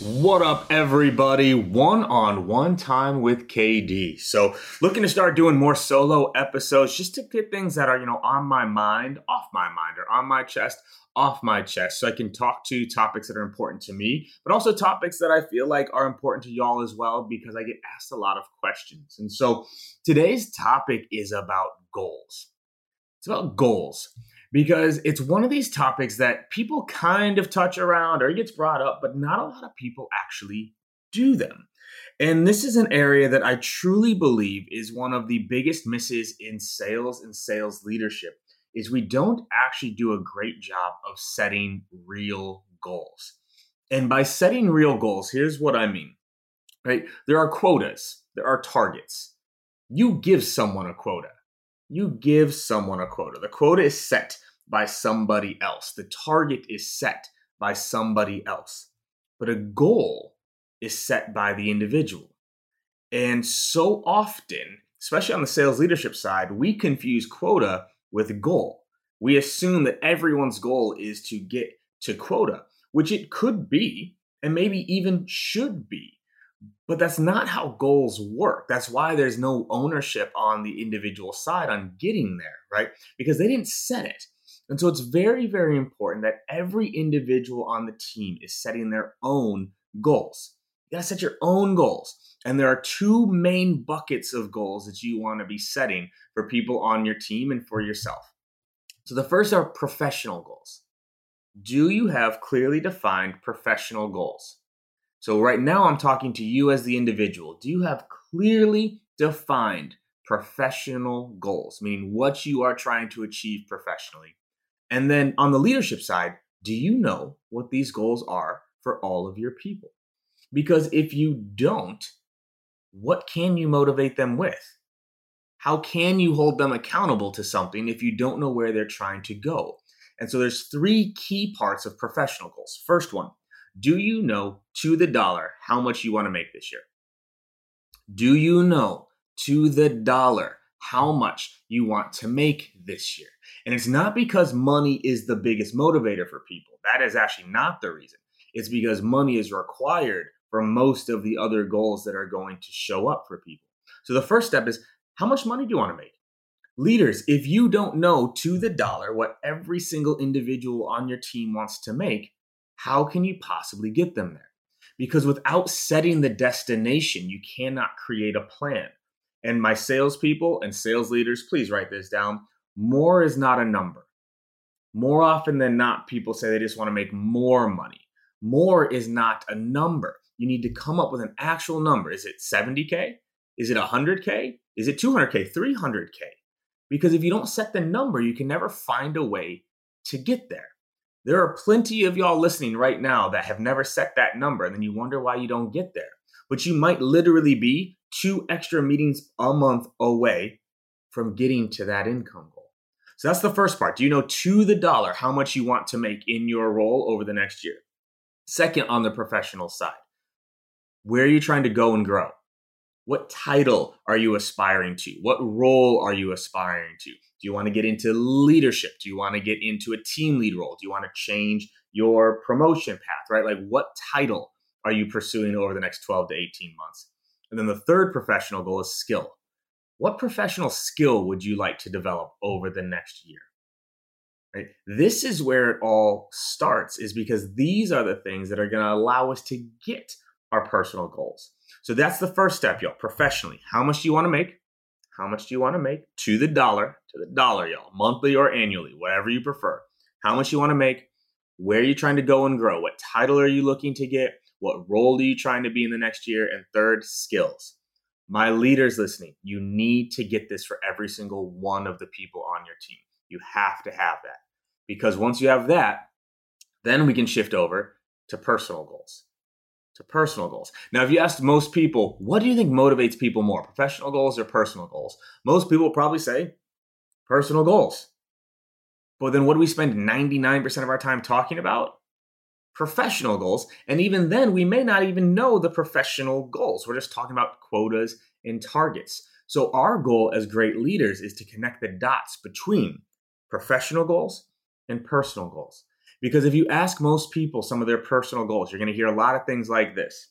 What up, everybody? One on one time with KD. So, looking to start doing more solo episodes just to get things that are, you know, on my mind, off my mind, or on my chest, off my chest. So I can talk to topics that are important to me, but also topics that I feel like are important to y'all as well because I get asked a lot of questions. And so, today's topic is about goals. It's about goals because it's one of these topics that people kind of touch around or it gets brought up, but not a lot of people actually do them. And this is an area that I truly believe is one of the biggest misses in sales and sales leadership is we don't actually do a great job of setting real goals. And by setting real goals, here's what I mean. Right? There are quotas, there are targets. You give someone a quota you give someone a quota. The quota is set by somebody else, the target is set by somebody else. But a goal is set by the individual. And so often, especially on the sales leadership side, we confuse quota with goal. We assume that everyone's goal is to get to quota, which it could be, and maybe even should be. But that's not how goals work. That's why there's no ownership on the individual side on getting there, right? Because they didn't set it. And so it's very, very important that every individual on the team is setting their own goals. You gotta set your own goals. And there are two main buckets of goals that you wanna be setting for people on your team and for yourself. So the first are professional goals. Do you have clearly defined professional goals? So, right now, I'm talking to you as the individual. Do you have clearly defined professional goals, meaning what you are trying to achieve professionally? And then on the leadership side, do you know what these goals are for all of your people? Because if you don't, what can you motivate them with? How can you hold them accountable to something if you don't know where they're trying to go? And so there's three key parts of professional goals. First one, do you know to the dollar how much you want to make this year? Do you know to the dollar how much you want to make this year? And it's not because money is the biggest motivator for people. That is actually not the reason. It's because money is required for most of the other goals that are going to show up for people. So the first step is how much money do you want to make? Leaders, if you don't know to the dollar what every single individual on your team wants to make, how can you possibly get them there? Because without setting the destination, you cannot create a plan. And my salespeople and sales leaders, please write this down. More is not a number. More often than not, people say they just want to make more money. More is not a number. You need to come up with an actual number. Is it 70K? Is it 100K? Is it 200K? 300K? Because if you don't set the number, you can never find a way to get there. There are plenty of y'all listening right now that have never set that number, and then you wonder why you don't get there. But you might literally be two extra meetings a month away from getting to that income goal. So that's the first part. Do you know to the dollar how much you want to make in your role over the next year? Second, on the professional side, where are you trying to go and grow? What title are you aspiring to? What role are you aspiring to? Do you want to get into leadership? Do you want to get into a team lead role? Do you want to change your promotion path, right? Like what title are you pursuing over the next 12 to 18 months? And then the third professional goal is skill. What professional skill would you like to develop over the next year? Right? This is where it all starts is because these are the things that are going to allow us to get our personal goals. So that's the first step, y'all. Professionally, how much do you want to make? How much do you want to make to the dollar, to the dollar, y'all, monthly or annually, whatever you prefer. How much you want to make? Where are you trying to go and grow? What title are you looking to get? What role are you trying to be in the next year? And third, skills. My leaders listening, you need to get this for every single one of the people on your team. You have to have that. Because once you have that, then we can shift over to personal goals to personal goals. Now, if you asked most people, what do you think motivates people more, professional goals or personal goals? Most people probably say personal goals. But then what do we spend 99% of our time talking about? Professional goals. And even then, we may not even know the professional goals. We're just talking about quotas and targets. So, our goal as great leaders is to connect the dots between professional goals and personal goals. Because if you ask most people some of their personal goals, you're going to hear a lot of things like this.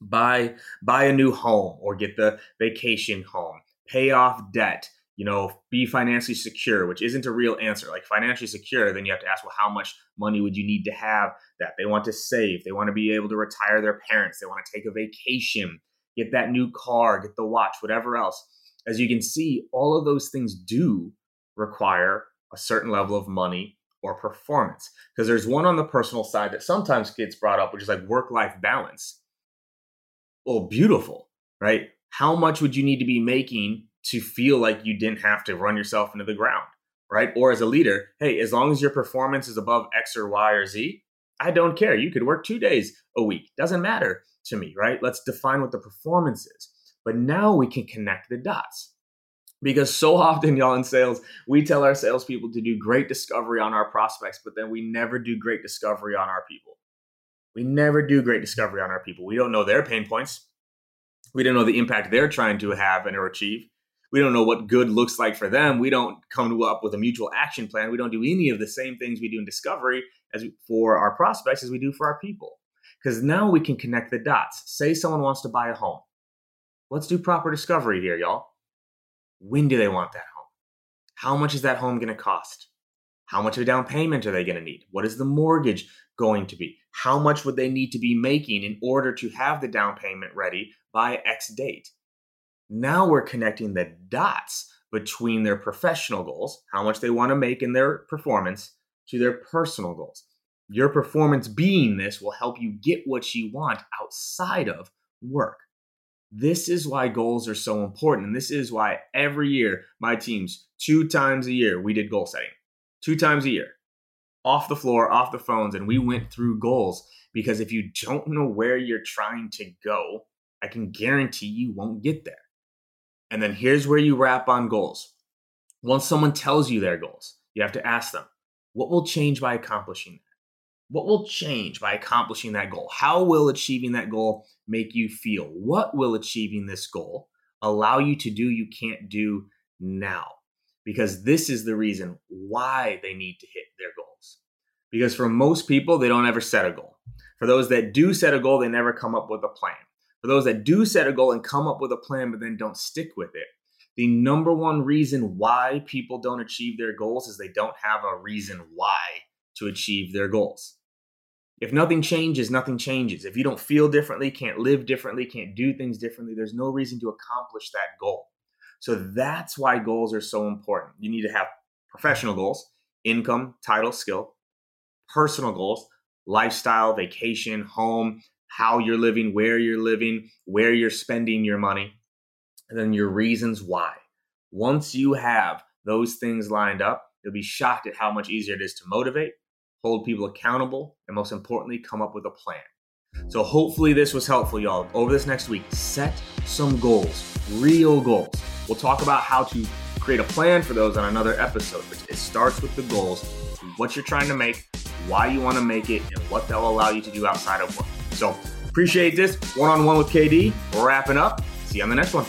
Buy buy a new home or get the vacation home. Pay off debt you know be financially secure which isn't a real answer. Like financially secure then you have to ask well how much money would you need to have that they want to save? They want to be able to retire their parents. They want to take a vacation. Get that new car get the watch whatever else. As you can see all of those things do require a certain level of money or performance. Because there's one on the personal side that sometimes gets brought up, which is like work life balance. Well, beautiful, right? How much would you need to be making to feel like you didn't have to run yourself into the ground, right? Or as a leader, hey, as long as your performance is above X or Y or Z, I don't care. You could work two days a week. Doesn't matter to me, right? Let's define what the performance is. But now we can connect the dots. Because so often, y'all in sales, we tell our salespeople to do great discovery on our prospects, but then we never do great discovery on our people. We never do great discovery on our people. We don't know their pain points. We don't know the impact they're trying to have and or achieve. We don't know what good looks like for them. We don't come up with a mutual action plan. We don't do any of the same things we do in discovery as we, for our prospects as we do for our people. Because now we can connect the dots. Say someone wants to buy a home. Let's do proper discovery here, y'all. When do they want that home? How much is that home going to cost? How much of a down payment are they going to need? What is the mortgage going to be? How much would they need to be making in order to have the down payment ready by X date? Now we're connecting the dots between their professional goals, how much they want to make in their performance, to their personal goals. Your performance being this will help you get what you want outside of work. This is why goals are so important. And this is why every year, my teams, two times a year, we did goal setting. Two times a year, off the floor, off the phones, and we went through goals. Because if you don't know where you're trying to go, I can guarantee you won't get there. And then here's where you wrap on goals. Once someone tells you their goals, you have to ask them, what will change by accomplishing what will change by accomplishing that goal? How will achieving that goal make you feel? What will achieving this goal allow you to do you can't do now? Because this is the reason why they need to hit their goals. Because for most people, they don't ever set a goal. For those that do set a goal, they never come up with a plan. For those that do set a goal and come up with a plan, but then don't stick with it, the number one reason why people don't achieve their goals is they don't have a reason why to achieve their goals. If nothing changes, nothing changes. If you don't feel differently, can't live differently, can't do things differently, there's no reason to accomplish that goal. So that's why goals are so important. You need to have professional goals, income, title, skill, personal goals, lifestyle, vacation, home, how you're living, where you're living, where you're spending your money, and then your reasons why. Once you have those things lined up, you'll be shocked at how much easier it is to motivate, hold people accountable, and most importantly, come up with a plan. So hopefully this was helpful, y'all. Over this next week, set some goals, real goals. We'll talk about how to create a plan for those on another episode, but it starts with the goals, what you're trying to make, why you want to make it, and what that will allow you to do outside of work. So appreciate this one-on-one with KD. Wrapping up. See you on the next one.